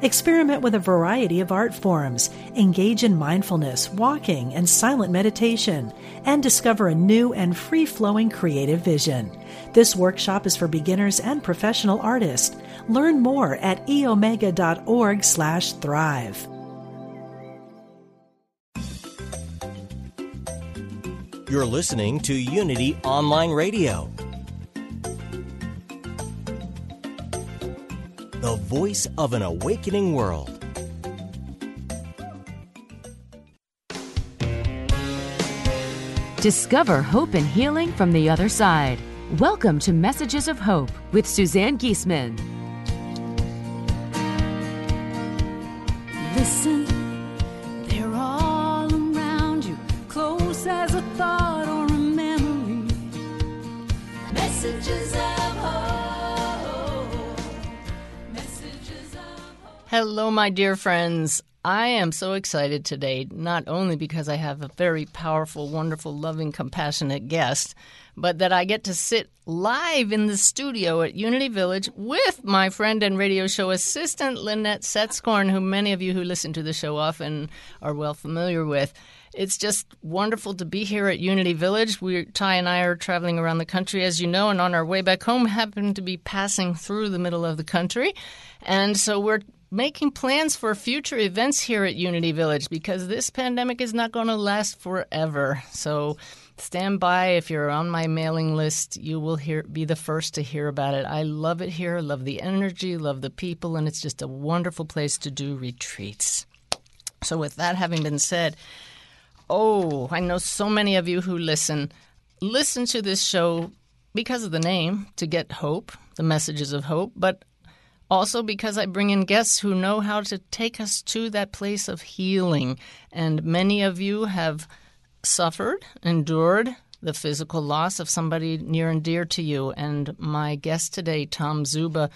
Experiment with a variety of art forms, engage in mindfulness, walking, and silent meditation, and discover a new and free flowing creative vision. This workshop is for beginners and professional artists. Learn more at eomega.org slash thrive. You're listening to Unity Online Radio, the voice of an awakening world. Discover hope and healing from the other side. Welcome to Messages of Hope with Suzanne Giesemann. Hello, my dear friends. I am so excited today, not only because I have a very powerful, wonderful, loving, compassionate guest, but that I get to sit live in the studio at Unity Village with my friend and radio show assistant, Lynette Setzkorn, who many of you who listen to the show often are well familiar with. It's just wonderful to be here at Unity Village. We, Ty and I are traveling around the country, as you know, and on our way back home, happen to be passing through the middle of the country. And so we're making plans for future events here at Unity Village because this pandemic is not going to last forever. So stand by. If you're on my mailing list you will hear be the first to hear about it. I love it here. Love the energy. Love the people. And it's just a wonderful place to do retreats. So with that having been said oh i know so many of you who listen. Listen to this show because of the name to get hope the messages of hope. But also, because I bring in guests who know how to take us to that place of healing. And many of you have suffered, endured the physical loss of somebody near and dear to you. And my guest today, Tom Zuba,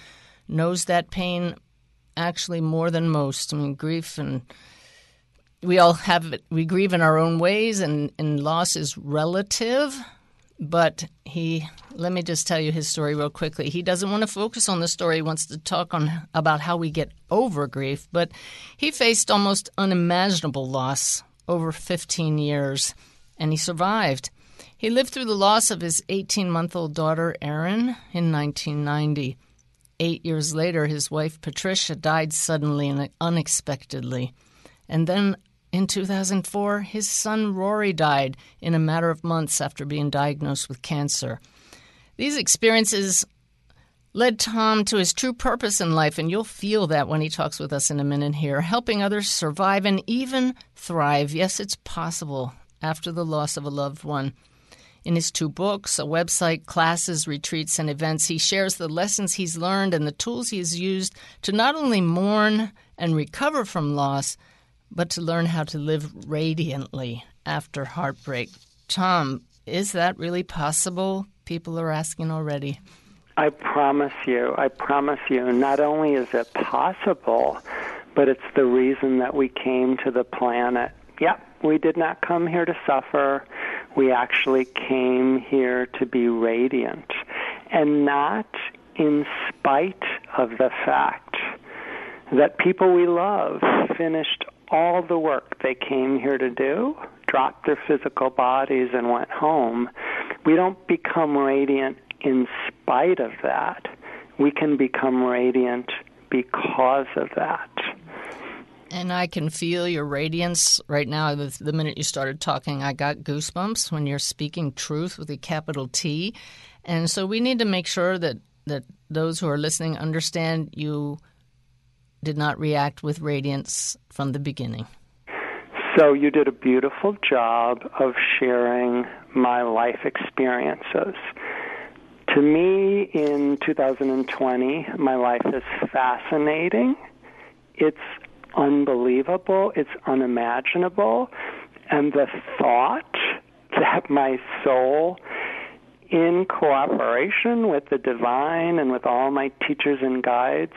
knows that pain actually more than most. I mean, grief and we all have it, we grieve in our own ways, and, and loss is relative. But he, let me just tell you his story real quickly. He doesn't want to focus on the story; he wants to talk on about how we get over grief. But he faced almost unimaginable loss over 15 years, and he survived. He lived through the loss of his 18-month-old daughter Erin in 1990. Eight years later, his wife Patricia died suddenly and unexpectedly, and then in 2004, his son Rory died in a matter of months after being diagnosed with cancer. These experiences led Tom to his true purpose in life, and you'll feel that when he talks with us in a minute here, helping others survive and even thrive. Yes, it's possible after the loss of a loved one. In his two books, a website, classes, retreats, and events, he shares the lessons he's learned and the tools he has used to not only mourn and recover from loss, but to learn how to live radiantly after heartbreak. Tom, is that really possible? People are asking already. I promise you, I promise you, not only is it possible, but it's the reason that we came to the planet. Yep, we did not come here to suffer. We actually came here to be radiant. And not in spite of the fact that people we love finished all the work they came here to do, dropped their physical bodies, and went home. We don't become radiant in spite of that. We can become radiant because of that. And I can feel your radiance right now. The minute you started talking, I got goosebumps when you're speaking truth with a capital T. And so we need to make sure that, that those who are listening understand you did not react with radiance from the beginning. So you did a beautiful job of sharing my life experiences. To me, in 2020, my life is fascinating. It's unbelievable. It's unimaginable. And the thought that my soul in cooperation with the divine and with all my teachers and guides,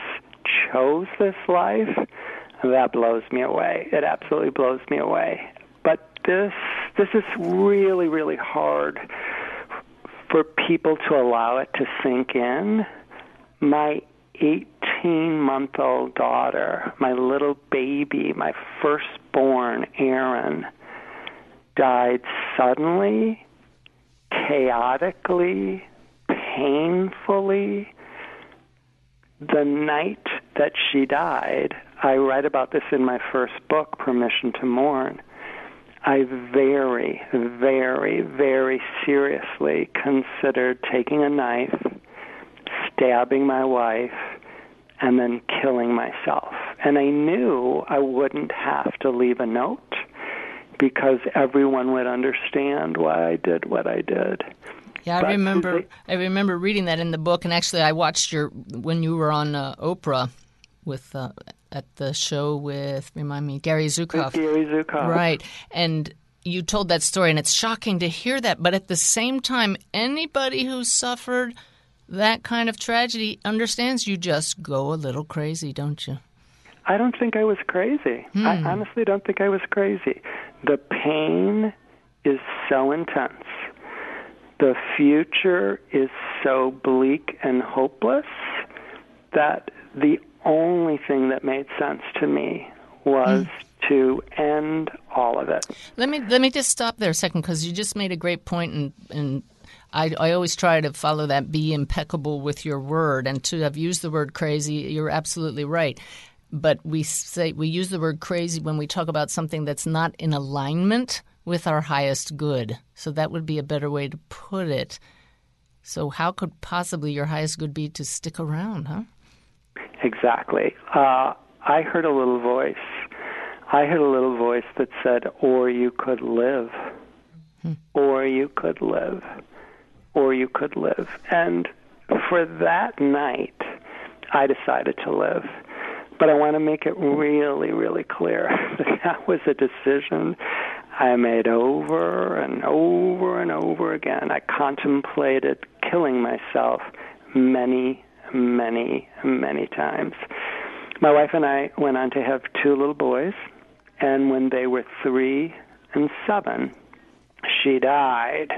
chose this life, that blows me away. It absolutely blows me away. But this this is really really hard for people to allow it to sink in. My 18 month old daughter, my little baby, my firstborn, Erin, died suddenly, chaotically, painfully. The night that she died, I write about this in my first book, Permission to Mourn. I very, very, very seriously considered taking a knife, stabbing my wife, and then killing myself. And I knew I wouldn't have to leave a note because everyone would understand why I did what I did. Yeah, I But remember. they- I remember reading that in the book, and actually, I watched your when you were on uh, Oprah with uh, at the show with remind me Gary Zukav. Gary Zukav. Right. And you told that story, and it's shocking to hear that. But at the same time, anybody who suffered that kind of tragedy understands you just go a little crazy, don't you? I don't think I was crazy. I honestly don't think I was crazy. The pain is so intense. The future is so bleak and hopeless that the only thing that made sense to me was mm. to end all of it. Let me let me just stop there a second because you just made a great point, and and I I always try to follow that. Be impeccable with your word, and to have used the word crazy, you're absolutely right. But we say we use the word crazy when we talk about something that's not in alignment with our highest good. So that would be a better way to put it. So how could possibly your highest good be to stick around, huh? Exactly. Uh, I heard a little voice. I heard a little voice that said, or you could live. Or you could live. Or you could live. And for that night, I decided to live. But I want to make it really, really clear that that was a decision I made over and over and over again. I contemplated killing myself many, many, many times. My wife and I went on to have two little boys, and when they were three and seven, she died.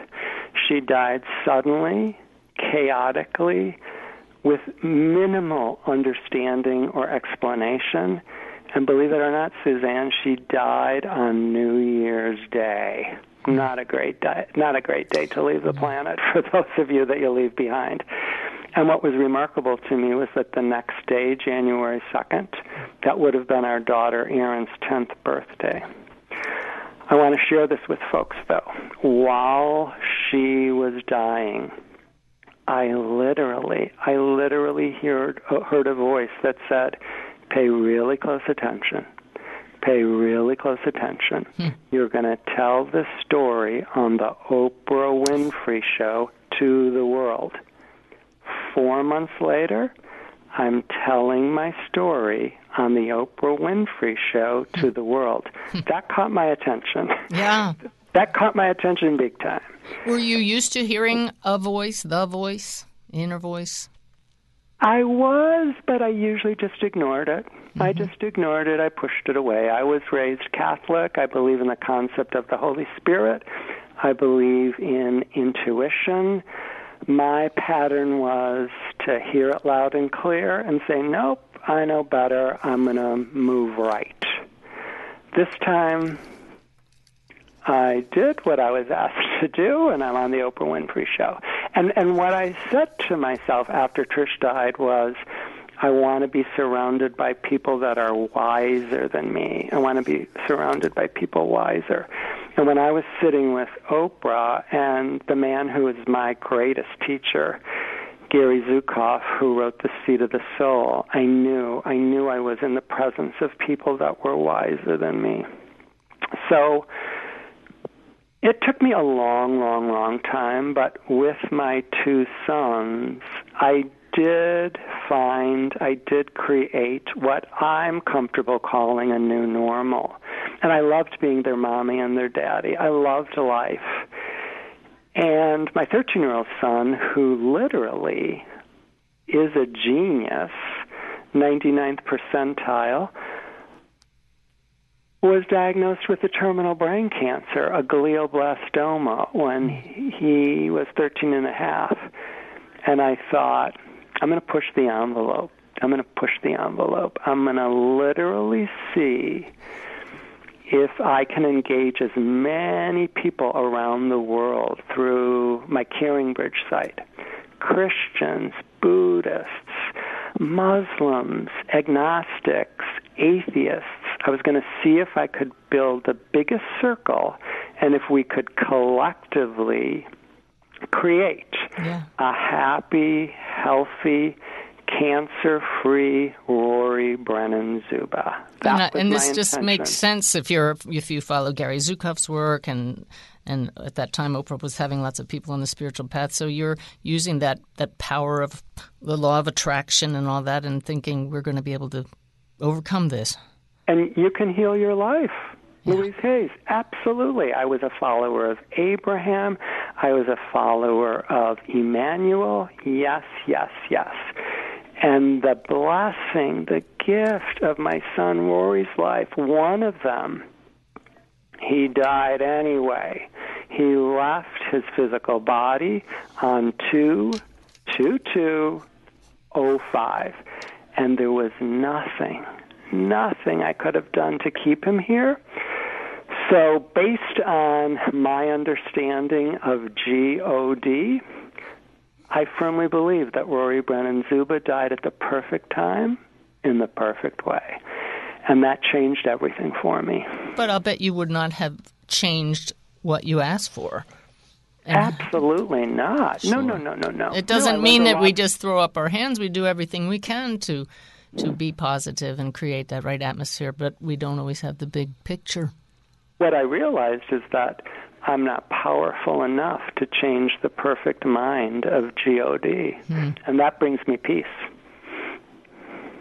She died suddenly, chaotically, with minimal understanding or explanation. And believe it or not, Suzanne, she died on New Year's Day. Not a great day. Not a great day to leave the planet for those of you that you leave behind. And what was remarkable to me was that the next day, January 2nd, that would have been our daughter Erin's 10th birthday. I want to share this with folks, though. While she was dying, I literally, I literally heard heard a voice that said, "Pay really close attention. Pay really close attention. Hmm. You're going to tell the story on the Oprah Winfrey Show to the world." Four months later, I'm telling my story on the Oprah Winfrey Show hmm. to the world. Hmm. That caught my attention. Yeah. That caught my attention big time. Were you used to hearing a voice, the voice, inner voice? I was, but I usually just ignored it. I mm-hmm. just ignored it. I pushed it away. I was raised Catholic. I believe in the concept of the Holy Spirit. I believe in intuition. My pattern was to hear it loud and clear and say, nope, I know better. I'm going to move right. This time, I did what I was asked to do, and I'm on the Oprah Winfrey Show. And and what I said to myself after Trish died was, I want to be surrounded by people that are wiser than me. I want to be surrounded by people wiser. And when I was sitting with Oprah and the man who is my greatest teacher, Gary Zukav, who wrote The Seat of the Soul, I knew, I knew I was in the presence of people that were wiser than me. So it took me a long, long, long time, but with my two sons, I did find, I did create what I'm comfortable calling a new normal. And I loved being their mommy and their daddy. I loved life. And my 13 year old son, who literally is a genius, 99th percentile, was diagnosed with a terminal brain cancer, a glioblastoma, when he was 13 and a half. And I thought, I'm going to push the envelope. I'm going to push the envelope. I'm going to literally see if I can engage as many people around the world through my Caring Bridge site Christians, Buddhists, Muslims, agnostics, atheists. I was going to see if I could build the biggest circle and if we could collectively create Yeah. a happy, healthy, cancer free Rory Brennan Zuba. That and, and this just intention. makes sense if you're if you follow Gary Zukav's work and and at that time Oprah was having lots of people on the spiritual path. So you're using that that power of the law of attraction and all that, and thinking we're going to be able to overcome this. And you can heal your life. Louise Hay's, absolutely. I was a follower of Abraham. I was a follower of Emmanuel. Yes, yes, yes. And the blessing, the gift of my son Rory's life, one of them, he died anyway. He left his physical body on 2 2 2 05. And there was nothing, nothing I could have done to keep him here. So, based on my understanding of GOD, I firmly believe that Rory Brennan Zuba died at the perfect time in the perfect way. And that changed everything for me. But I'll bet you would not have changed what you asked for. Absolutely not. No, no, no, no, no. It doesn't learned mean that we just throw up our hands. We do everything we can to to be positive and create that right atmosphere, but we don't always have the big picture. What I realized is that I'm not powerful enough to change the perfect mind of God. Hmm. And that brings me peace.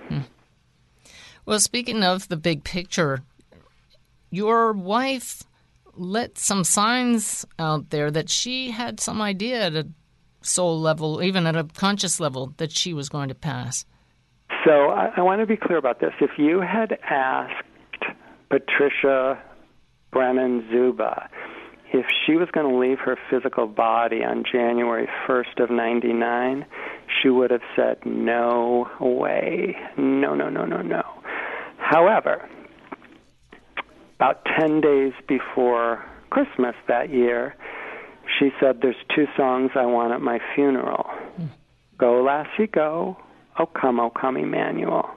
Hmm. Well, speaking of the big picture, your wife let some signs out there that she had some idea at a soul level, even at a conscious level, that she was going to pass. So I, I want to be clear about this. If you had asked Patricia Brennan Zuba if she was going to leave her physical body on January 1st of 99, she would have said, no way. No, no, no, no, no. However, about 10 days before Christmas that year, she said, There's two songs I want at my funeral hmm. Go, Lassie, Go, Oh, Come, Oh, Come, Emmanuel.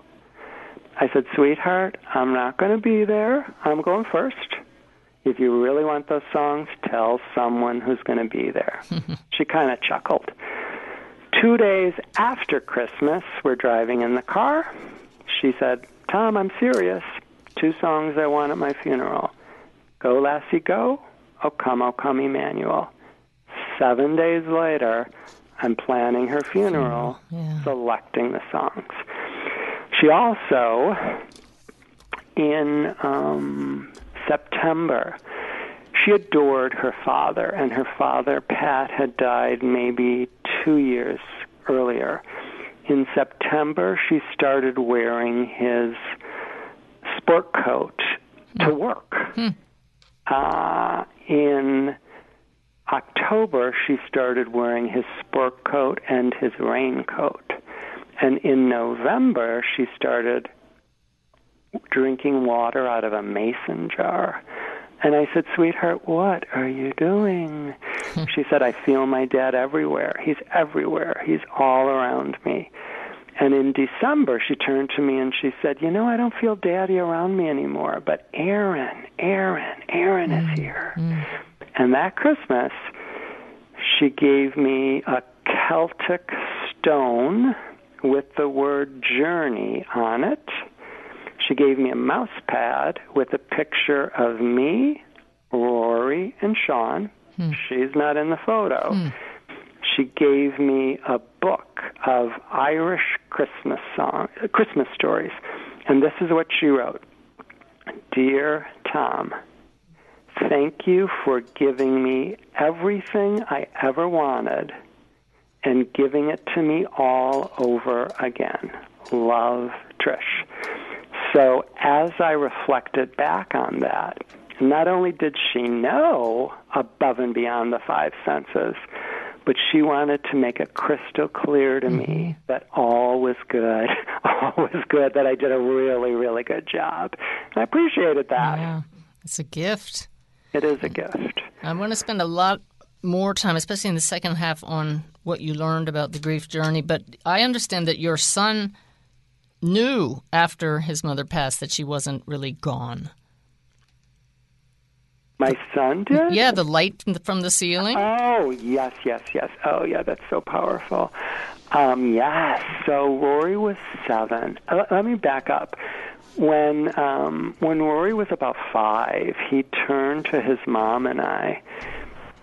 I said, Sweetheart, I'm not going to be there. I'm going first. If you really want those songs, tell someone who's going to be there. she kind of chuckled. Two days after Christmas, we're driving in the car. She said, Tom, I'm serious. Two songs I want at my funeral Go, Lassie, Go, Oh, Come, Oh, Come, Emmanuel. Seven days later, I'm planning her funeral, selecting the songs. She also, in um, September, she adored her father, and her father, Pat, had died maybe two years earlier. In September, she started wearing his sport coat to work. Uh, in October, she started wearing his sport coat and his raincoat. And in November, she started drinking water out of a mason jar. And I said, Sweetheart, what are you doing? she said, I feel my dad everywhere. He's everywhere. He's all around me. And in December, she turned to me and she said, You know, I don't feel daddy around me anymore, but Erin, Erin, Erin is mm, here. Mm. And that Christmas, she gave me a Celtic stone with the word journey on it. She gave me a mouse pad with a picture of me, Rory, and Sean. Hmm. She's not in the photo. Hmm. She gave me a book of Irish Christmas song, Christmas stories, and this is what she wrote: Dear Tom, Thank you for giving me everything I ever wanted and giving it to me all over again. Love, Trish. So as I reflected back on that, not only did she know above and beyond the five senses, but she wanted to make it crystal clear to me Mm-hmm. that all was good, all was good, that I did a really, really good job. And I appreciated that. Yeah, it's a gift. It is a gift. I want to spend a lot more time, especially in the second half, on what you learned about the grief journey. But I understand that your son knew after his mother passed that she wasn't really gone. My son did? Yeah, the light from the, from the ceiling. Oh, yes, yes, yes. Oh, yeah, that's so powerful. Um, yes. So Rory was seven. Uh, let me back up. When um, when Rory was about five, he turned to his mom and I,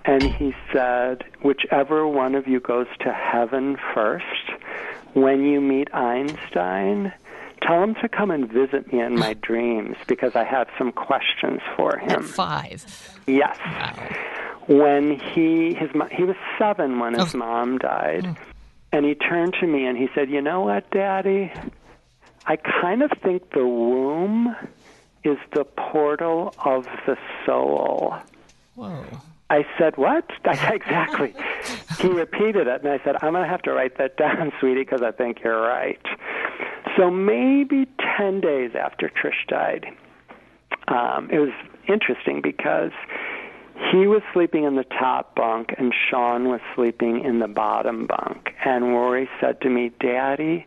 and he said, "Whichever one of you goes to heaven first, when you meet Einstein." Tell him to come and visit me in my dreams because I have some questions for him. At five. Yes. When he his he was seven when his Oh. mom died, and he turned to me and he said, "You know what, Daddy? I kind of think the womb is the portal of the soul." Whoa. I said, "What?" I said, "Exactly." he repeated it, and I said, "I'm going to have to write that down, sweetie, because I think you're right." So maybe ten days after Trish died, um, it was interesting because he was sleeping in the top bunk and Sean was sleeping in the bottom bunk. And Rory said to me, Daddy,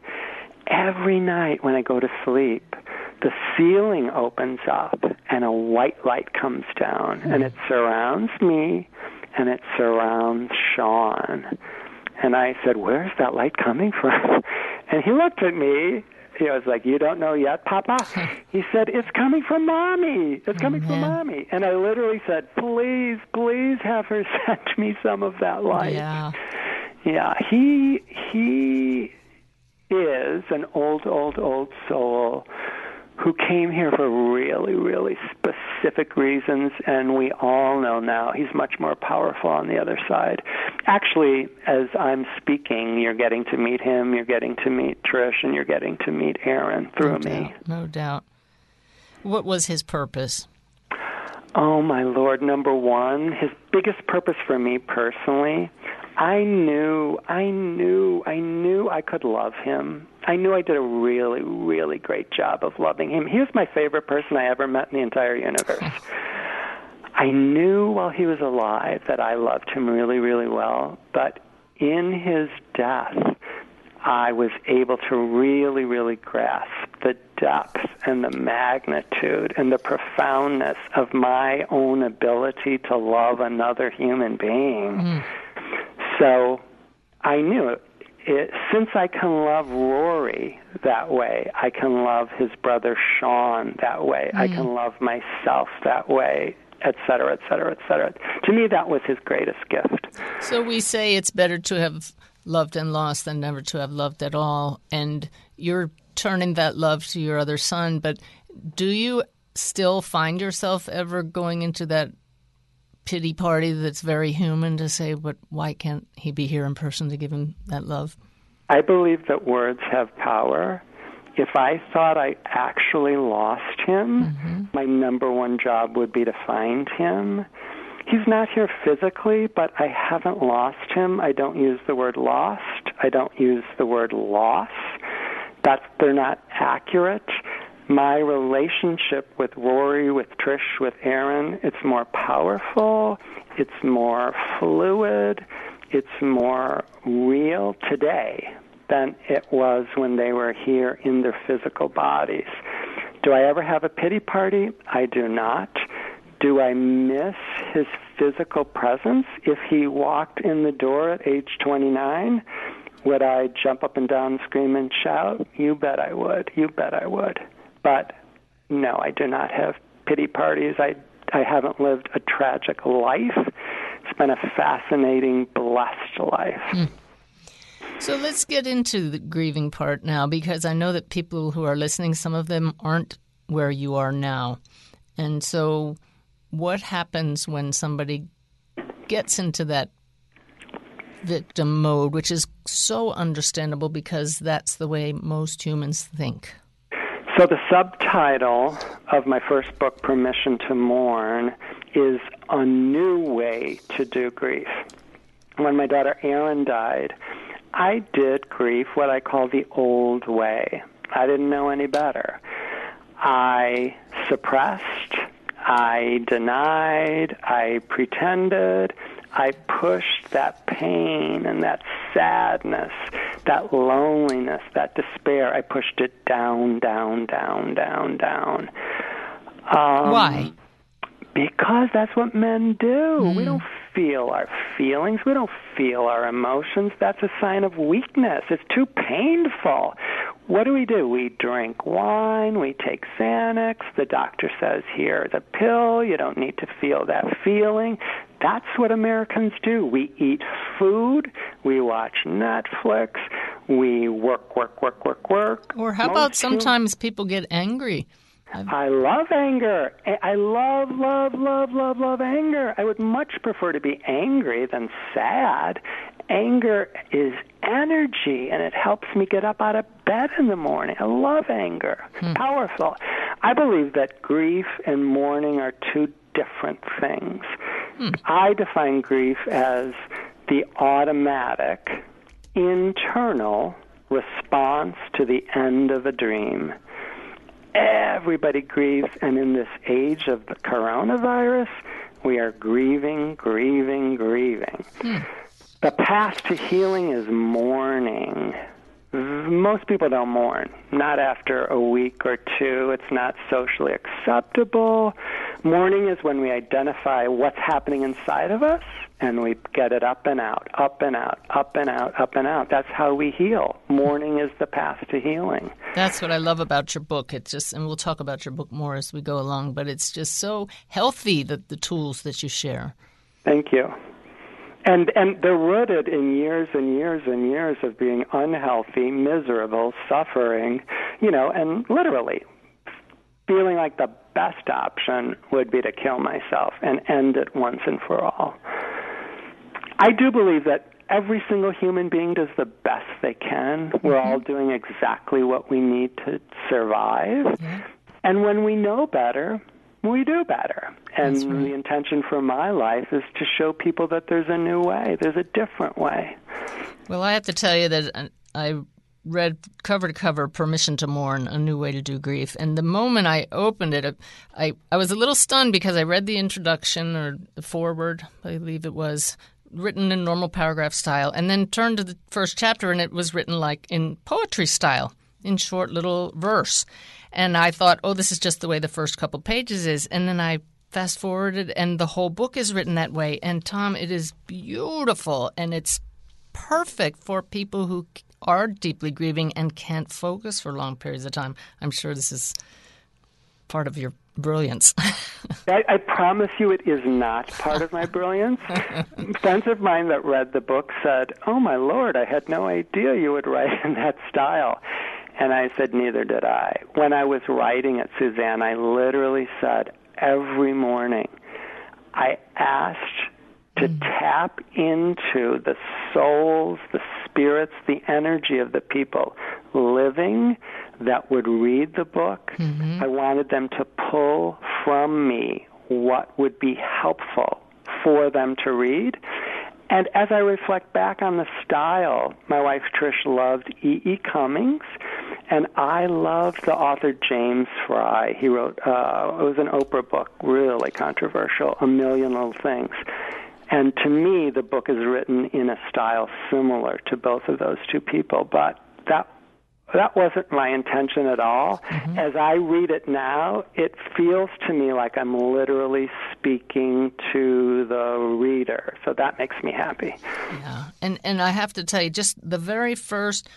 every night when I go to sleep, the ceiling opens up and a white light comes down and hmm. it surrounds me and it surrounds Sean. And I said, Where's that light coming from? And he looked at me. He was like, You don't know yet, Papa? He said, It's coming from Mommy. It's oh, coming from. Mommy. And I literally said, Please, please have her send me some of that light. Yeah. Yeah, he he is an old, old, old soul who came here for really, really specific reasons, and we all know now he's much more powerful on the other side. Actually, as I'm speaking, you're getting to meet him, you're getting to meet Trish, and you're getting to meet Erin through no me. Doubt, no doubt. What was his purpose? Oh my lord, number 1, his biggest purpose for me personally, I knew, I knew, I knew I could love him. I knew I did a really, really great job of loving him. He was my favorite person I ever met in the entire universe. I knew while he was alive that I loved him really, really well, but in his death, I was able to really, really grasp the depth and the magnitude and the profoundness of my own ability to love another human being. Mm. So I knew it, it, since I can love Rory that way, I can love his brother Sean that way, I can mm. love myself that way, et cetera, et cetera, et cetera. To me, that was his greatest gift. So we say it's better to have loved and lost than never to have loved at all. And you're turning that love to your other son. But do you still find yourself ever going into that pity party that's very human to say, but why can't he be here in person to give him that love? I believe that words have power. If I thought I actually lost him, mm-hmm. my number one job would be to find him. He's not here physically, but I haven't lost him. I don't use the word lost. I don't use the word loss. That's they're not accurate. My relationship with Rory, with Trish, with Erin, it's more powerful, it's more fluid, it's more real today than it was when they were here in their physical bodies. Do I ever have a pity party? I do not. Do I miss his physical presence? If he walked in the door at age 29, would I jump up and down, scream and shout? You bet I would. You bet I would. But no, I do not have pity parties. I I haven't lived a tragic life. It's been a fascinating, blessed life. Hmm. So let's get into the grieving part now because I know that people who are listening, some of them aren't where you are now. And so what happens when somebody gets into that victim mode, which is so understandable because that's the way most humans think. So, the subtitle of my first book, Permission to Mourn, is A New Way to Do Grief. When my daughter Erin died, I did grief what I call the old way. I didn't know any better. I suppressed, I denied, I pretended, I pushed that pain and that sadness, that loneliness, that despair, I pushed it down, down, down, down, down. Um, Why? Because that's what men do. We don't feel our feelings. We don't feel our emotions. That's a sign of weakness. It's too painful. What do we do? We drink wine. We take Xanax. The doctor says, here's a pill. You don't need to feel that feeling. That's what Americans do. We eat food. We watch Netflix. We work, work, work, work, work. Or how Most about sometimes people get angry? I love anger. I- I love, love, love, love, love anger. I would much prefer to be angry than sad. Anger is energy, and it helps me get up out of bed in the morning. I love anger. Hmm. Powerful. I believe that grief and mourning are two different things. Hmm. I define grief as the automatic, internal response to the end of a dream everybody grieves, and in this age of the coronavirus, we are grieving, grieving, grieving. Hmm. The path to healing is mourning. Most people don't mourn. Not after a week or two. It's not socially acceptable. Mourning is when we identify what's happening inside of us and we get it up and out, up and out, up and out, up and out. That's how we heal. Mourning is the path to healing. That's what I love about your book. It's just, and we'll talk about your book more as we go along, but it's just so healthy that the tools that you share. Thank you. And and they're rooted in years and years and years of being unhealthy, miserable, suffering, you know, and literally feeling like the best option would be to kill myself and end it once and for all. I do believe that every single human being does the best they can. We're mm-hmm. all doing exactly what we need to survive. And when we know better, we do better. And the intention for my life is to show people that there's a new way, there's a different way. Well, I have to tell you that uh, I read cover to cover Permission to Mourn, A New Way to Do Grief. And the moment I opened it, I, I was a little stunned because I read the introduction or the foreword, I believe it was, written in normal paragraph style, and then turned to the first chapter and it was written like in poetry style, in short little verse. And I thought, oh, this is just the way the first couple pages is. And then I fast forwarded and the whole book is written that way. And Tom, it is beautiful and it's perfect for people who are deeply grieving and can't focus for long periods of time. I'm sure this is part of your brilliance. I, I promise you it is not part of my brilliance. Friends of mine that read the book said, Oh my lord, I had no idea you would write in that style. And I said, Neither did I. When I was writing it, Suzanne, I literally said every morning, I asked to mm. tap into the souls, the spirits, the energy of the people living that would read the book. Mm-hmm. I wanted them to pull from me what would be helpful for them to read. And as I reflect back on the style, my wife Trish loved E. E. Cummings, and I loved the author James Frey. He wrote, uh, it was an Oprah book, really controversial, A Million Little Things. And to me, the book is written in a style similar to both of those two people, but that that wasn't my intention at all. Mm-hmm. As I read it now, it feels to me like I'm literally speaking to the reader. So that makes me happy. Yeah, and and I have to tell you, just the very first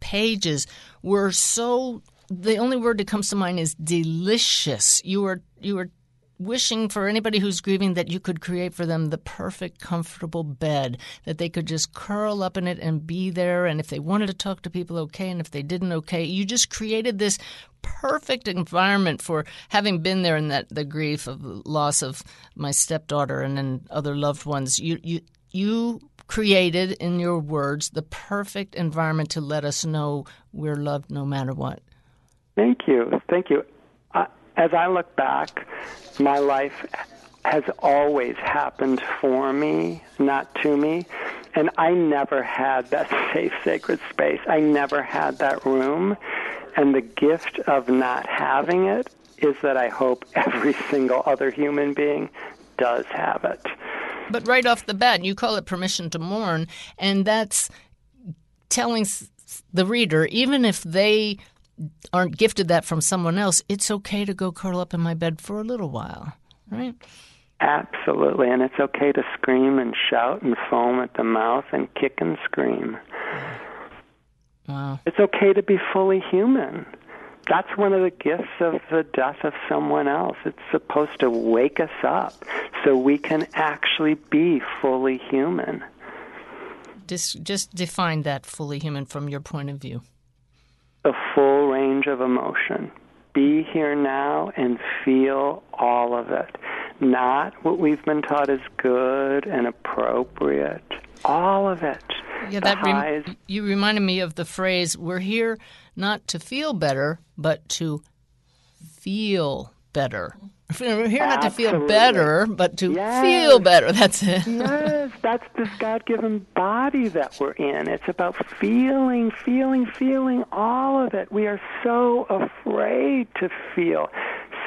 pages were so. The only word that comes to mind is delicious. You were you were wishing for anybody who's grieving that you could create for them the perfect, comfortable bed that they could just curl up in it and be there. And if they wanted to talk to people, okay. And if they didn't, okay. You just created this perfect environment for having been there in that the grief of loss of my stepdaughter and then other loved ones. You you you created in your words the perfect environment to let us know we're loved no matter what. Thank you. Thank you. As I look back, my life has always happened for me, not to me. And I never had that safe, sacred space. I never had that room. And the gift of not having it is that I hope every single other human being does have it. But right off the bat, you call it permission to mourn, and that's telling the reader, even if they aren't gifted that from someone else, it's okay to go curl up in my bed for a little while, right? Absolutely, and it's okay to scream and shout and foam at the mouth and kick and scream. Wow. It's okay to be fully human. That's one of the gifts of the death of someone else. It's supposed to wake us up so we can actually be fully human. Just, just define that fully human from your point of view. A full range of emotion. Be here now and feel all of it not what we've been taught is good and appropriate. All of it. Yeah, that rem- you reminded me of the phrase "We're here not to feel better, but to feel better." We're uh, here not to feel better, but to yes. feel better. That's it. yes, that's this God given body that we're in. It's about feeling, feeling, feeling all of it. We are so afraid to feel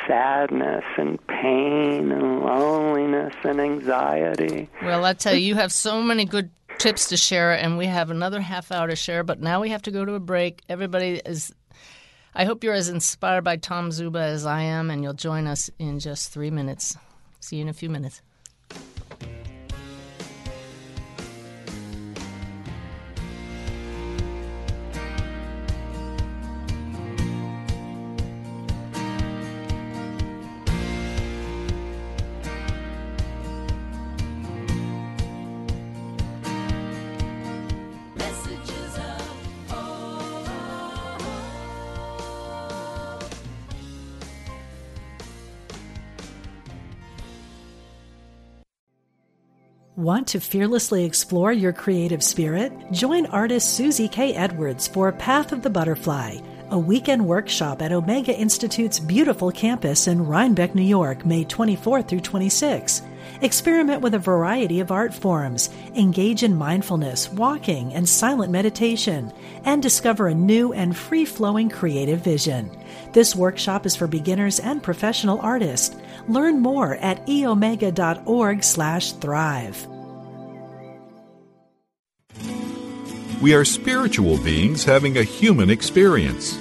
sadness and pain and loneliness and anxiety. Well, I tell you, you have so many good tips to share, and we have another half hour to share, but now we have to go to a break. Everybody is. I hope you're as inspired by Tom Zuba as I am, and you'll join us in just three minutes. See you in a few minutes. Want to fearlessly explore your creative spirit? Join artist Susie K. Edwards for Path of the Butterfly, a weekend workshop at Omega Institute's beautiful campus in Rhinebeck, New York, May 24 through 26. Experiment with a variety of art forms, engage in mindfulness, walking, and silent meditation, and discover a new and free flowing creative vision. This workshop is for beginners and professional artists. Learn more at eomega.org/thrive. We are spiritual beings having a human experience.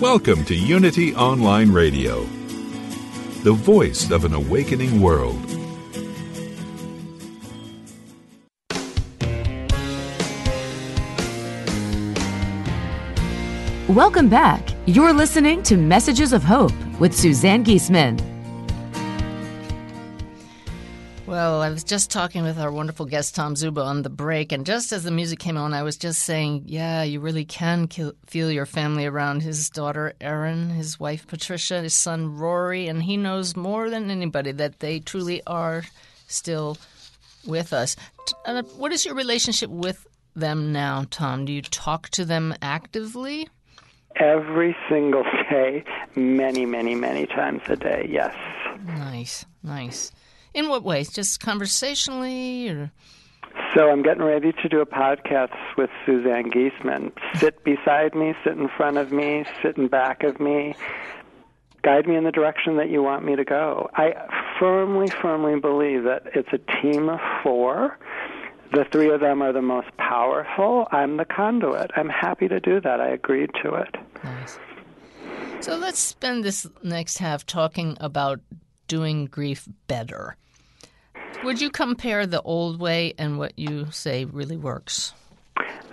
Welcome to Unity Online Radio, the voice of an awakening world. Welcome back. You're listening to Messages of Hope with Suzanne Giesemann. Well, I was just talking with our wonderful guest Tom Zuba on the break, and just as the music came on, I was just saying, yeah, you really can kill, feel your family around his daughter Erin, his wife Patricia, his son Rory, and he knows more than anybody that they truly are still with us. Uh, what is your relationship with them now, Tom? Do you talk to them actively? Every single day, many, many, many times a day, yes. Nice, nice. In what ways? Just conversationally or so I'm getting ready to do a podcast with Suzanne Giesemann. Sit beside me, sit in front of me, sit in back of me. Guide me in the direction that you want me to go. I firmly, firmly believe that it's a team of four the three of them are the most powerful. I'm the conduit. I'm happy to do that. I agreed to it. Nice. So let's spend this next half talking about doing grief better. Would you compare the old way and what you say really works?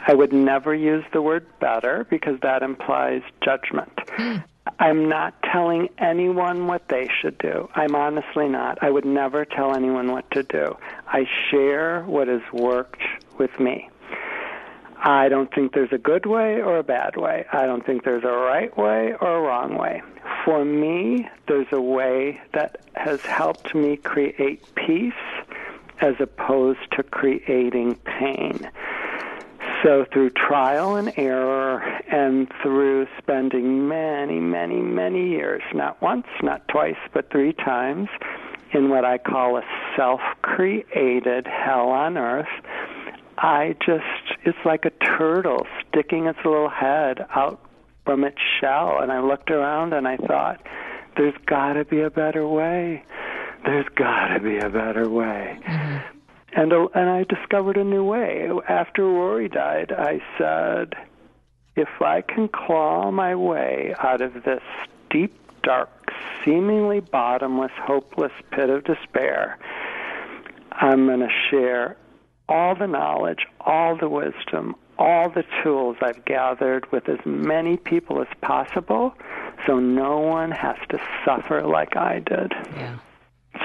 I would never use the word better because that implies judgment. Hmm. I'm not telling anyone what they should do. I'm honestly not. I would never tell anyone what to do. I share what has worked with me. I don't think there's a good way or a bad way. I don't think there's a right way or a wrong way. For me, there's a way that has helped me create peace as opposed to creating pain. So, through trial and error, and through spending many, many, many years, not once, not twice, but three times, in what I call a self created hell on earth, I just, it's like a turtle sticking its little head out from its shell. And I looked around and I thought, there's got to be a better way. There's got to be a better way. Mm-hmm. And, and I discovered a new way. After Rory died, I said, if I can claw my way out of this deep, dark, seemingly bottomless, hopeless pit of despair, I'm going to share all the knowledge, all the wisdom, all the tools I've gathered with as many people as possible so no one has to suffer like I did. Yeah.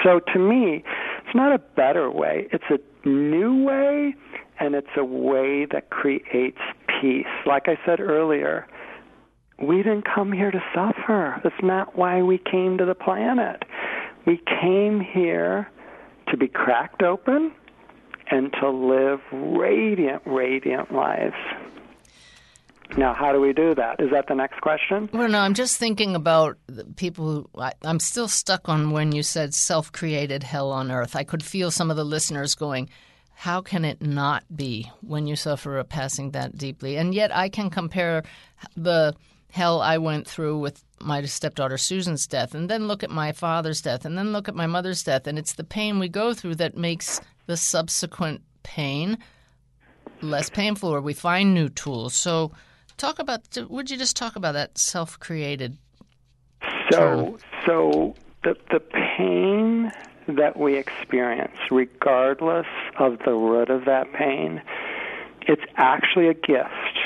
So to me, it's not a better way, it's a new way, and it's a way that creates peace. Like I said earlier, we didn't come here to suffer. That's not why we came to the planet. We came here to be cracked open and to live radiant, radiant lives. Now, how do we do that? Is that the next question? Well, no, I'm just thinking about people who. I, am still stuck on when you said self created hell on earth. I could feel some of the listeners going, How can it not be when you suffer a passing that deeply? And yet I can compare the hell I went through with my stepdaughter Susan's death, and then look at my father's death, and then look at my mother's death. And it's the pain we go through that makes the subsequent pain less painful, or we find new tools. So, talk about. Would you just talk about that self-created? So, term? so the the pain that we experience, regardless of the root of that pain, it's actually a gift.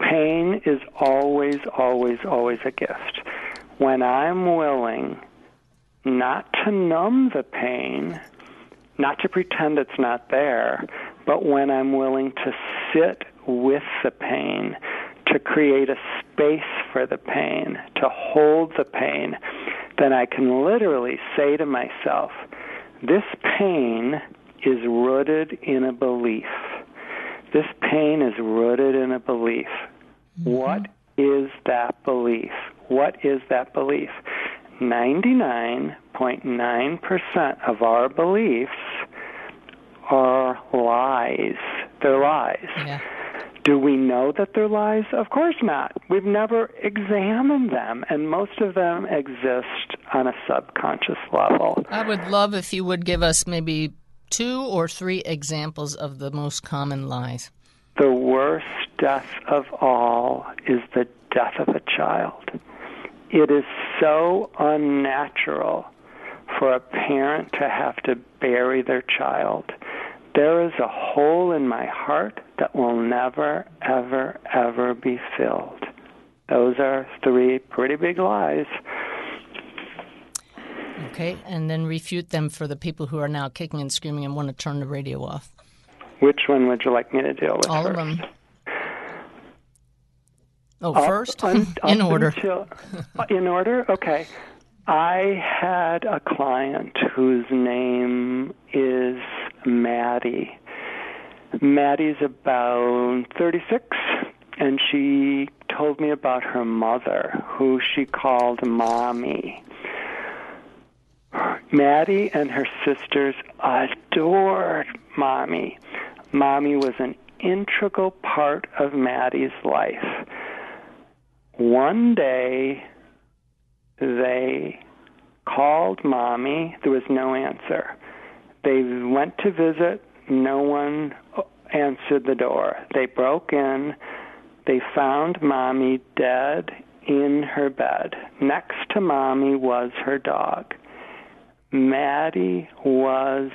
Pain is always, always, always a gift. When I'm willing not to numb the pain, not to pretend it's not there, but when I'm willing to sit with the pain, to create a space for the pain, to hold the pain, then I can literally say to myself, this pain is rooted in a belief. This pain is rooted in a belief. Mm-hmm. What is that belief? What is that belief? 99.9% of our beliefs are lies. They're lies. Yeah. Do we know that they're lies? Of course not. We've never examined them, and most of them exist on a subconscious level. I would love if you would give us maybe two or three examples of the most common lies. The worst death of all is the death of a child. It is so unnatural for a parent to have to bury their child. There is a hole in my heart that will never, ever, ever be filled. Those are three pretty big lies. Okay, and then refute them for the people who are now kicking and screaming and want to turn the radio off. Which one would you like me to deal with? All first? of them. Oh, first? un, in order. Until, uh, in order? Okay. I had a client whose name is Maddie. Maddie's about 36, and she told me about her mother, who she called Mommy. Maddie and her sisters adored Mommy. Mommy was an integral part of Maddie's life one day they called mommy. There was no answer. They went to visit. No one answered the door. They broke in. They found mommy dead in her bed. Next to mommy was her dog. Maddie was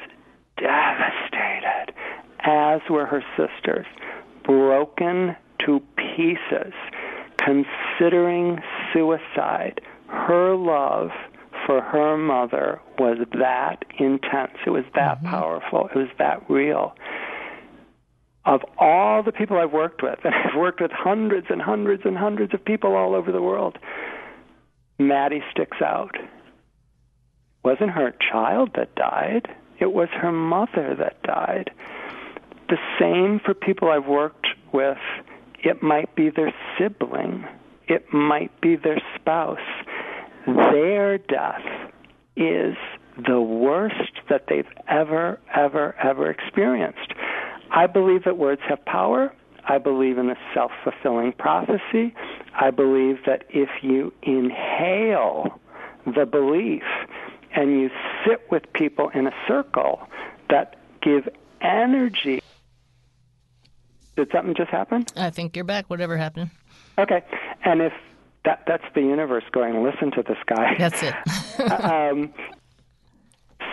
devastated, as were her sisters, broken to pieces considering suicide, her love for her mother was that intense. It was that mm-hmm. powerful. It was that real. of all the people I've worked with, and I've worked with hundreds and hundreds and hundreds of people all over the world, Maddie sticks out. It wasn't her child that died, it was her mother that died. The same for people I've worked with. It might be their sibling, it might be their spouse. Their death is the worst that they've ever, ever, ever experienced. I believe that words have power. I believe in a self fulfilling prophecy. I believe that if you inhale the belief and you sit with people in a circle that give energy. Did something just happen? I think you're back, whatever happened. Okay. And if that that's the universe going, listen to this guy. That's it. um,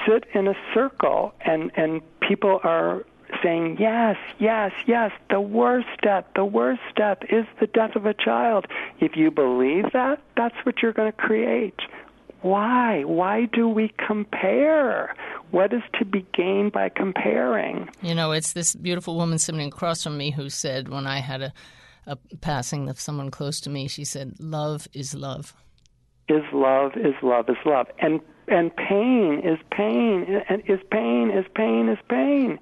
sit in a circle and and people are saying yes yes yes the worst death the worst death is the death of a child if you believe that that's what you're going to create why? Why do we compare? What is to be gained by comparing? You know, it's this beautiful woman sitting across from me who said when I had a, a passing of someone close to me, she said, Love is love. is love is love is love. And and pain is pain. And is pain is pain is pain.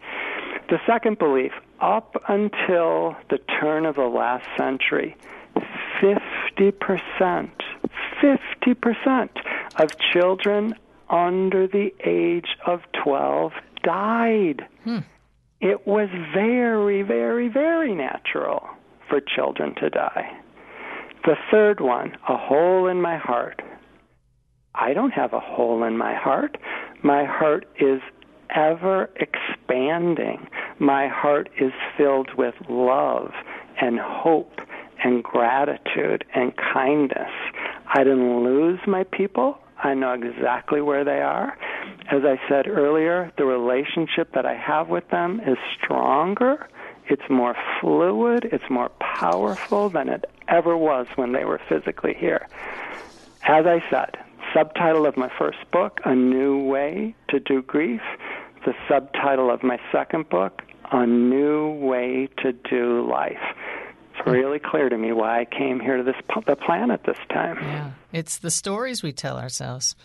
The second belief up until the turn of the last century 50% 50% of children under the age of 12 died hmm. it was very very very natural for children to die the third one, a hole in my heart. I don't have a hole in my heart. My heart is ever expanding. My heart is filled with love and hope and gratitude and kindness. I didn't lose my people. I know exactly where they are. As I said earlier, the relationship that I have with them is stronger. It's more fluid. It's more powerful than it ever was when they were physically here. As I said, subtitle of my first book, A New Way to Do Grief. The subtitle of my second book, A New Way to Do Life. It's really clear to me why I came here to this the planet this time. Yeah. It's the stories we tell ourselves.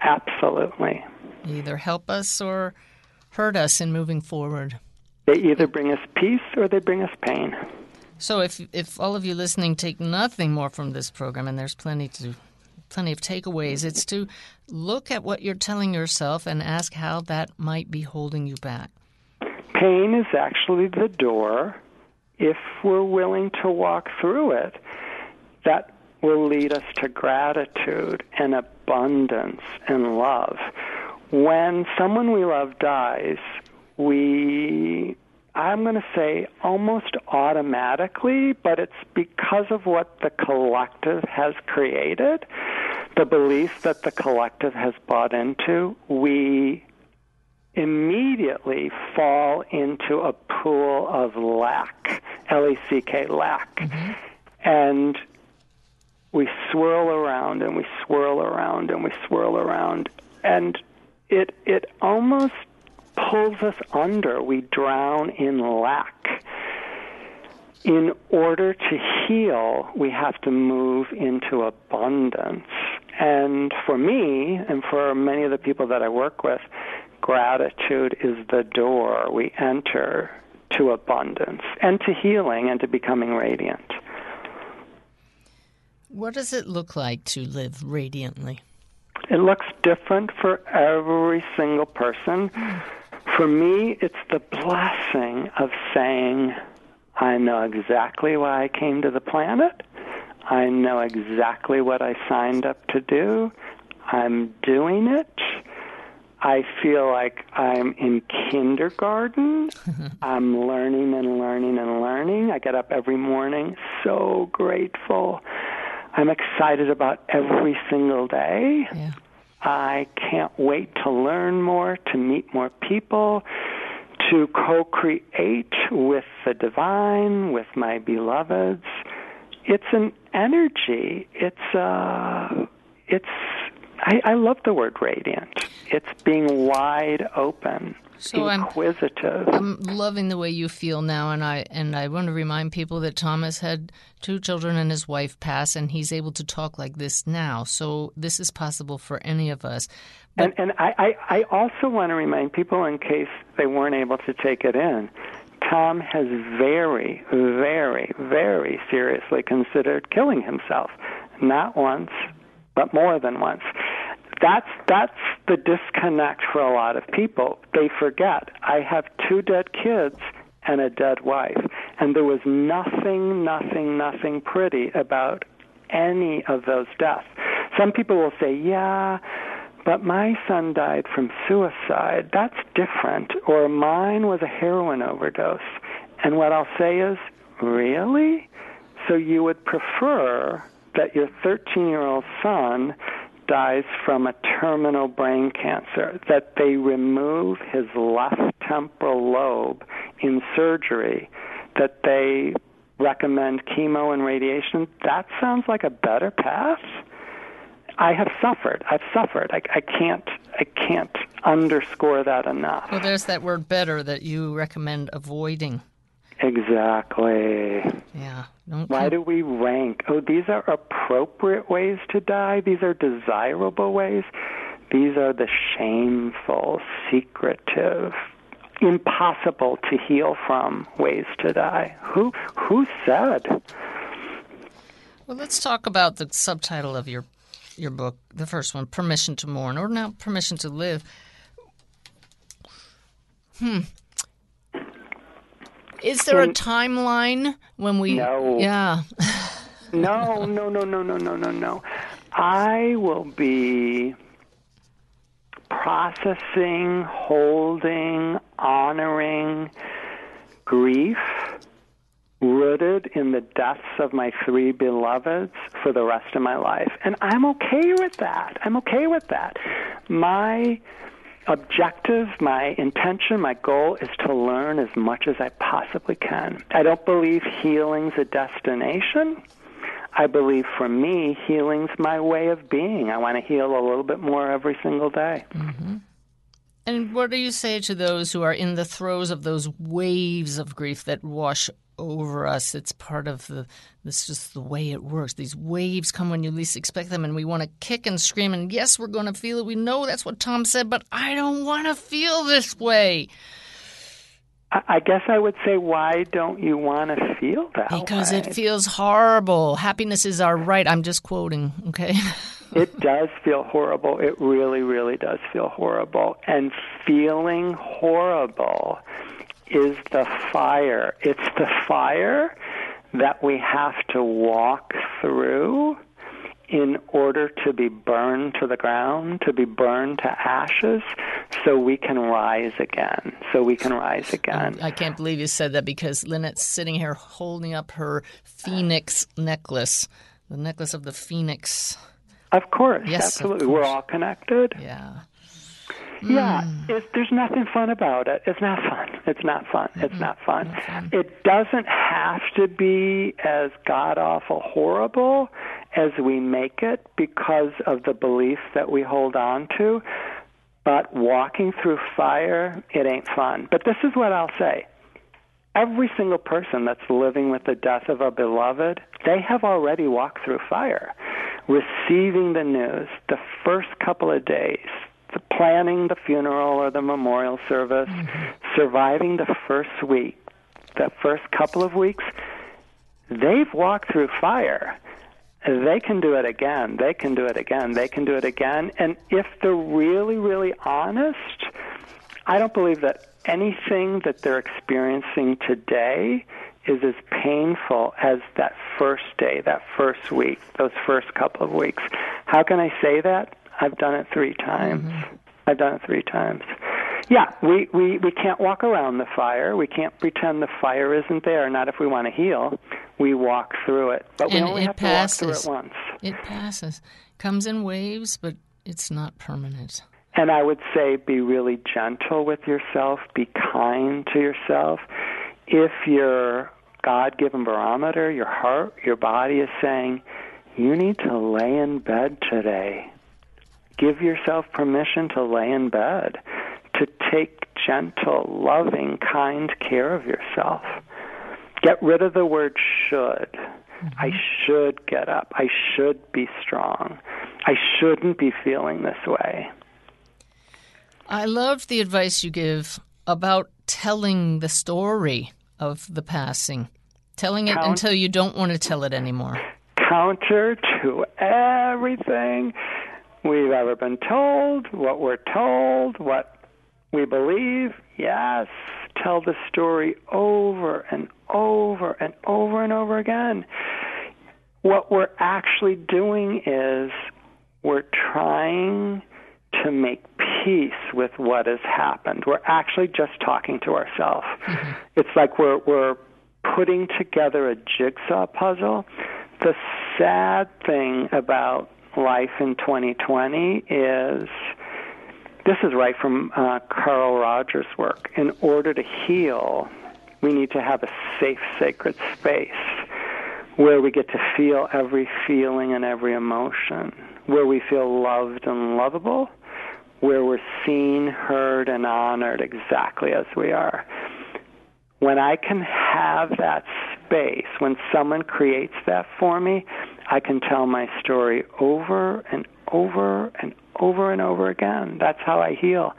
Absolutely. Either help us or hurt us in moving forward. They either bring us peace or they bring us pain. So if if all of you listening take nothing more from this program, and there's plenty to plenty of takeaways, it's to look at what you're telling yourself and ask how that might be holding you back. Pain is actually the door. If we're willing to walk through it, that will lead us to gratitude and abundance and love. When someone we love dies, we I'm going to say almost automatically, but it's because of what the collective has created, the belief that the collective has bought into, we immediately fall into a pool of lack, L E C K, lack. Mm-hmm. And we swirl around and we swirl around and we swirl around and it it almost pulls us under. We drown in lack. In order to heal, we have to move into abundance. And for me, and for many of the people that I work with, gratitude is the door we enter to abundance and to healing and to becoming radiant. What does it look like to live radiantly? It looks different for every single person. For me, it's the blessing of saying, I know exactly why I came to the planet. I know exactly what I signed up to do. I'm doing it. I feel like I'm in kindergarten. I'm learning and learning and learning. I get up every morning so grateful. I'm excited about every single day. Yeah. I can't wait to learn more, to meet more people, to co create with the divine, with my beloveds. It's an energy. It's uh it's I, I love the word radiant. It's being wide open. So I'm- inquisitive. I'm loving the way you feel now, and I and I want to remind people that Thomas had two children and his wife pass, and he's able to talk like this now. So this is possible for any of us. And, and I, I, I also want to remind people, in case they weren't able to take it in, Tom has very, very, very seriously considered killing himself. Not once, but more than once. That's that's the disconnect for a lot of people. They forget I have two dead kids and a dead wife, and there was nothing, nothing, nothing pretty about any of those deaths. Some people will say, "Yeah, but my son died from suicide. That's different. Or mine was a heroin overdose. And what I'll say is, really? So you would prefer that your 13 year old son dies from a terminal brain cancer, that they remove his left temporal lobe in surgery, that they recommend chemo and radiation? That sounds like a better path. I have suffered. I've suffered. I, I can't. I can't underscore that enough. Well, there's that word "better" that you recommend avoiding. Exactly. Yeah. Don't Why do we rank? Oh, these are appropriate ways to die. These are desirable ways. These are the shameful, secretive, impossible to heal from ways to die. Who who said? Well, let's talk about the subtitle of your your book, the first one, "Permission to Mourn," or now "Permission to Live." Hmm. Is there a timeline when we? No. Yeah. No, no, no, no, no, no, no, no. I will be processing, holding, honoring grief rooted in the deaths of my three beloveds for the rest of my life. And I'm okay with that. I'm okay with that. My objective, my intention, my goal is to learn as much as I possibly can. I don't believe healing's a destination. I believe for me, healing's my way of being. I want to heal a little bit more every single day. Mm-hmm. And what do you say to those who are in the throes of those waves of grief that wash over us? It's part of the. This just the way it works. These waves come when you least expect them, and we want to kick and scream. And yes, we're going to feel it. We know that's what Tom said, but I don't want to feel this way I I guess I would say, why don't you want to feel that because way? it feels horrible. Happiness is our right. I'm just quoting. Okay. It does feel horrible. It really, really does feel horrible. And feeling horrible is the fire. It's the fire that we have to walk through in order to be burned to the ground, to be burned to ashes, so we can rise again. So we can rise again. I can't believe you said that because Lynette's sitting here holding up her phoenix necklace, the necklace of the phoenix. Of course, Yes, of absolutely. We're all connected. Yeah. Yeah, mm. it's, there's nothing fun about it. It's not fun. It's not fun. It's not fun. It doesn't have to be as god awful horrible as we make it because of the beliefs that we hold on to. But walking through fire, it ain't fun. But this is what I'll say. Every single person that's living with the death of a beloved, they have already walked through fire. Receiving the news, the first couple of days, the planning the funeral or the memorial service, mm-hmm. surviving the first week, the first couple of weeks, they've walked through fire. They can do it again. They can do it again. They can do it again. And if they're really, really honest, I don't believe that anything that they're experiencing today is as painful as that first day, that first week, those first couple of weeks. How can I say that? I've done it three times. Mm-hmm. I've done it three times. Yeah, we, we, we can't walk around the fire. We can't pretend the fire isn't there. Not if we want to heal. We walk through it. But we And only it have passes. to walk through it once. It passes. Comes in waves, but it's not permanent. And I would say be really gentle with yourself, be kind to yourself. If your God given barometer, your heart, your body is saying, you need to lay in bed today, give yourself permission to lay in bed, to take gentle, loving, kind care of yourself. Get rid of the word should. I mm-hmm. should get up. I should be strong. I shouldn't be feeling this way. I love the advice you give about telling the story of the passing, telling it Count- until you don't want to tell it anymore. Counter to everything we've ever been told, what we're told, what we believe. Yes, tell the story over and over and over and over again. What we're actually doing is we're trying to make peace with what has happened. We're actually just talking to ourselves. Mm-hmm. It's like we're we're putting together a jigsaw puzzle. The sad thing about life in 2020 is this is right from uh, Carl Rogers' work. In order to heal, we need to have a safe, sacred space where we get to feel every feeling and every emotion, where we feel loved and lovable, where we're seen, heard, and honored exactly as we are. When I can have that space, when someone creates that for me, I can tell my story over and over and over and over again. That's how I heal.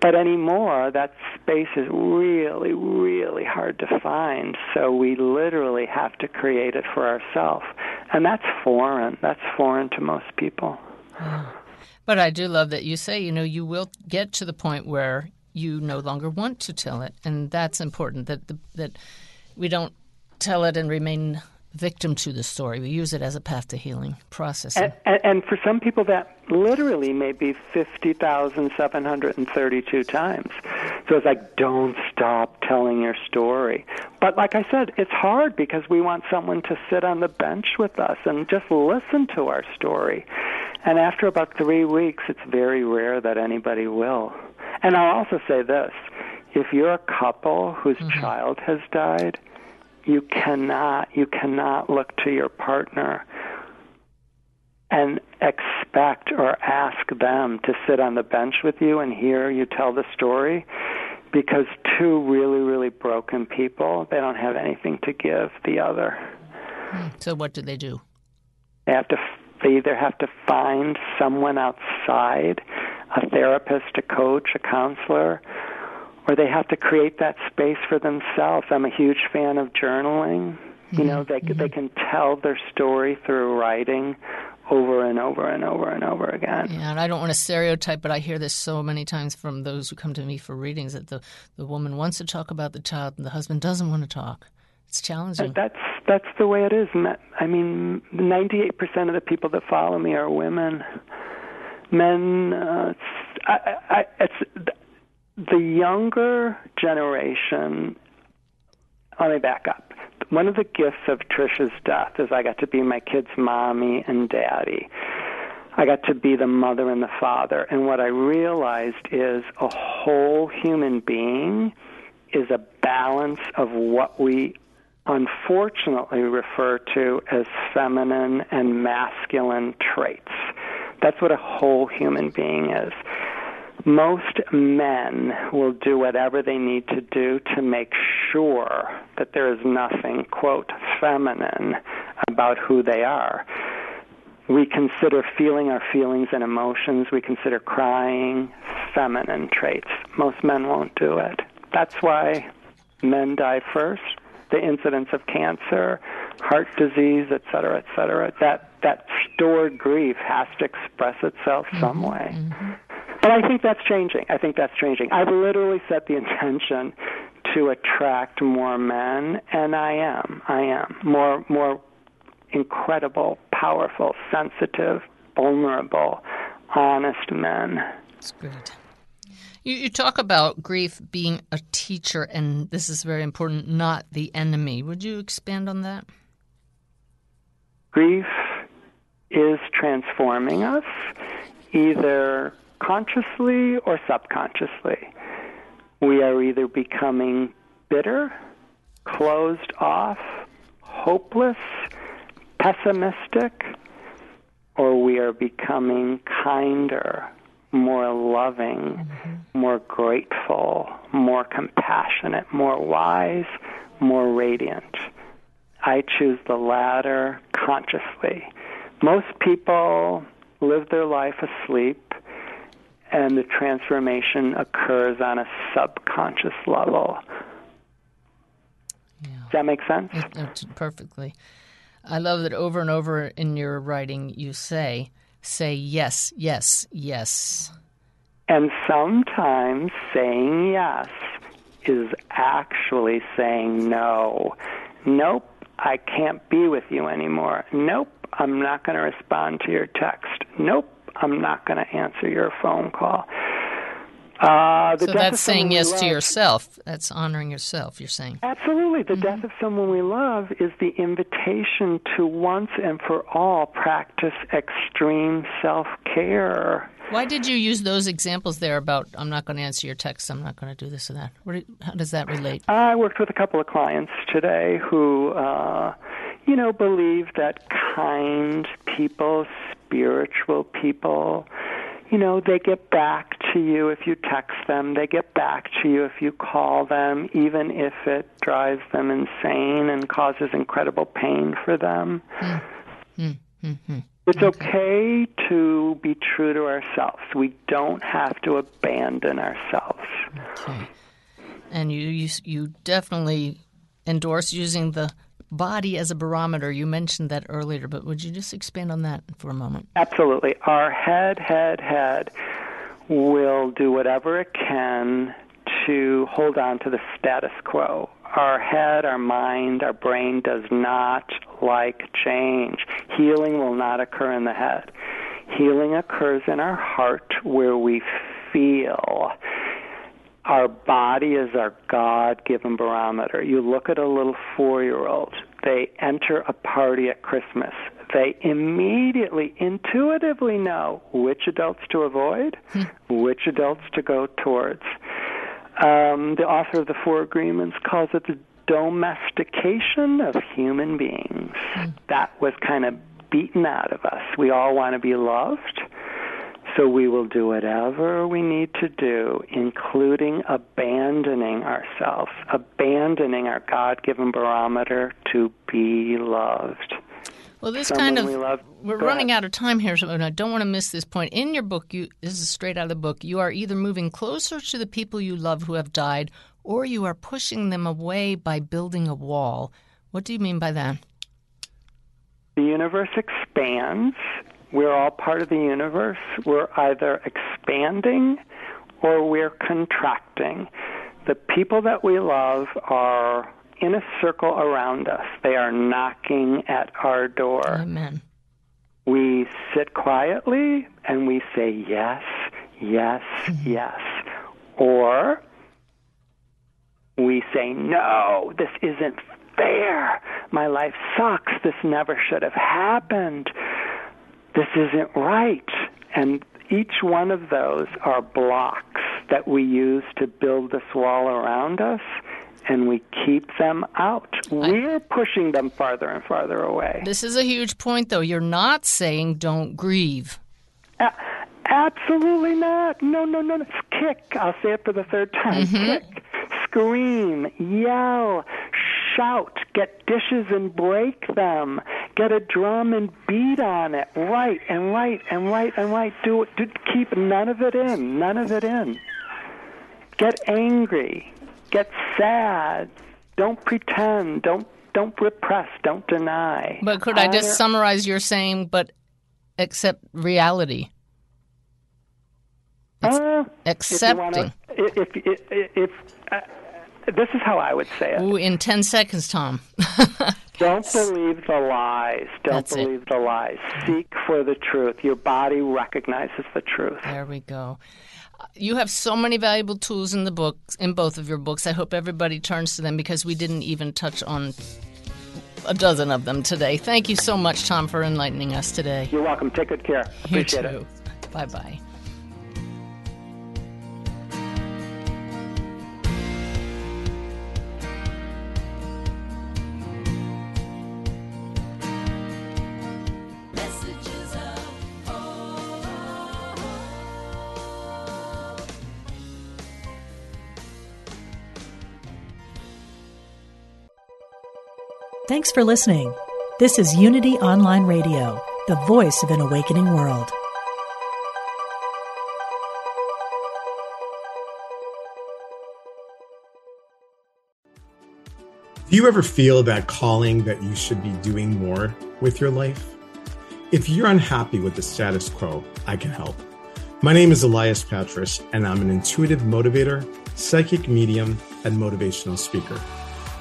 But anymore, that space is really, really hard to find. So we literally have to create it for ourselves. And that's foreign. That's foreign to most people. But I do love that you say, you know, you will get to the point where you no longer want to tell it, and that's important. That the, that we don't tell it and remain victim to the story. We use it as a path to healing, processing. And, and, and for some people, that literally may be 50,732 times. So it's like, don't stop telling your story. But like I said, it's hard because we want someone to sit on the bench with us and just listen to our story. And after about three weeks, it's very rare that anybody will. And I'll also say this if you're a couple whose mm-hmm. child has died, you cannot you cannot look to your partner and expect or ask them to sit on the bench with you and hear you tell the story because two really really broken people they don't have anything to give the other so what do they do? they have to they either have to find someone outside a therapist a coach a counselor or they have to create that space for themselves. I'm a huge fan of journaling. You know, they they can tell their story through writing over and over and over and over again. Yeah, and I don't want to stereotype, but I hear this so many times from those who come to me for readings that the, the woman wants to talk about the child and the husband doesn't want to talk. It's challenging. That's that's the way it is. Ma- I mean, 98% of the people that follow me are women. Men, uh, it's, I, I, it's the younger generation. Let me back up. One of the gifts of Trisha's death is I got to be my kids' mommy and daddy. I got to be the mother and the father. And what I realized is a whole human being is a balance of what we unfortunately refer to as feminine and masculine traits. That's what a whole human being is. Most men will do whatever they need to do to make sure that there is nothing, quote, feminine about who they are. We consider feeling our feelings and emotions, we consider crying feminine traits. Most men won't do it. That's why men die first. The incidence of cancer, heart disease, et cetera, et cetera. That that stored grief has to express itself mm-hmm. some way. But I think that's changing. I think that's changing. I've literally set the intention to attract more men, and I am. I am more more incredible, powerful, sensitive, vulnerable, honest men. That's good. You, you talk about grief being a teacher, and this is very important, not the enemy. Would you expand on that? Grief is transforming us, either consciously or subconsciously. We are either becoming bitter, closed off, hopeless, pessimistic, or we are becoming kinder, more loving, mm-hmm. more grateful, more compassionate, more wise, more radiant. I choose the latter consciously. Most people live their life asleep, and the transformation occurs on a subconscious level. Yeah. Does that make sense? It- perfectly. I love that over and over in your writing you say, say yes, yes, yes. And sometimes saying yes is actually saying no. Nope, I can't be with you anymore. Nope, I'm not going to respond to your text. Nope, I'm not going to answer your phone call. Uh, the So death that's saying yes to yourself. That's honoring yourself, you're saying. Absolutely. The death of someone we love is the invitation to once and for all practice extreme self care. Why did you use those examples there about I'm not going to answer your text, I'm not going to do this or that? What how does that relate? I worked with a couple of clients today who, uh, you know, believe that kind people, spiritual people, you know, they get back to you if you text them. They get back to you if you call them, even if it drives them insane and causes incredible pain for them. Hmm. Hmm. Hmm. It's okay to be true to ourselves. We don't have to abandon ourselves. Okay. And you, you you definitely endorse using the body as a barometer. You mentioned that earlier, but would you just expand on that for a moment? Absolutely. Our head, head, head will do whatever it can to hold on to the status quo. Our head, our mind, our brain does not like change. Healing will not occur in the head. Healing occurs in our heart where we feel. Our body is our God given barometer. You look at a little four year old, they enter a party at Christmas. They immediately, intuitively know which adults to avoid, which adults to go towards. Um, the author of the Four Agreements calls it the domestication of human beings. That was kind of beaten out of us. We all want to be loved. So we will do whatever we need to do, including abandoning ourselves, abandoning our God given barometer to be loved. Well, this Someone kind of we love. we're running ahead. out of time here, so I don't want to miss this point. In your book, you this is straight out of the book. You are either moving closer to the people you love who have died, or you are pushing them away by building a wall. What do you mean by that? The universe expands. We're all part of the universe. We're either expanding or we're contracting. The people that we love are in a circle around us. They are knocking at our door. Amen. we sit quietly and we say yes, yes, mm-hmm. yes. Or we say, no, this isn't fair. My life sucks. This never should have happened. This isn't right. And each one of those are blocks that we use to build this wall around us, and we keep them out. We're pushing them farther and farther away. This is a huge point, though. You're not saying don't grieve. Absolutely not. No, no, no, no. Kick. I'll say it for the third time. Mm-hmm. Kick. Scream. Yell. Shout. Get dishes and break them. Get a drum and beat on it. Right and right and right and right. Do it. Do, keep none of it in. None of it in. Get angry. Get sad. Don't pretend. Don't don't repress. Don't deny. But could I just summarize your saying, but accept reality? Uh, Accepting. If, you wanna, if, if, if, if uh, this is how I would say it. Ooh, in 10 seconds, Tom. Don't believe the lies. Don't That's it. believe the lies. Seek for the truth. Your body recognizes the truth. There we go. You have so many valuable tools in the books, in both of your books. I hope everybody turns to them because we didn't even touch on a dozen of them today. Thank you so much, Tom, for enlightening us today. You're welcome. Take good care. Appreciate you it. Bye bye. Thanks for listening. This is Unity Online Radio, the voice of an awakening world. Do you ever feel that calling that you should be doing more with your life? If you're unhappy with the status quo, I can help. My name is Elias Patras, and I'm an intuitive motivator, psychic medium, and motivational speaker.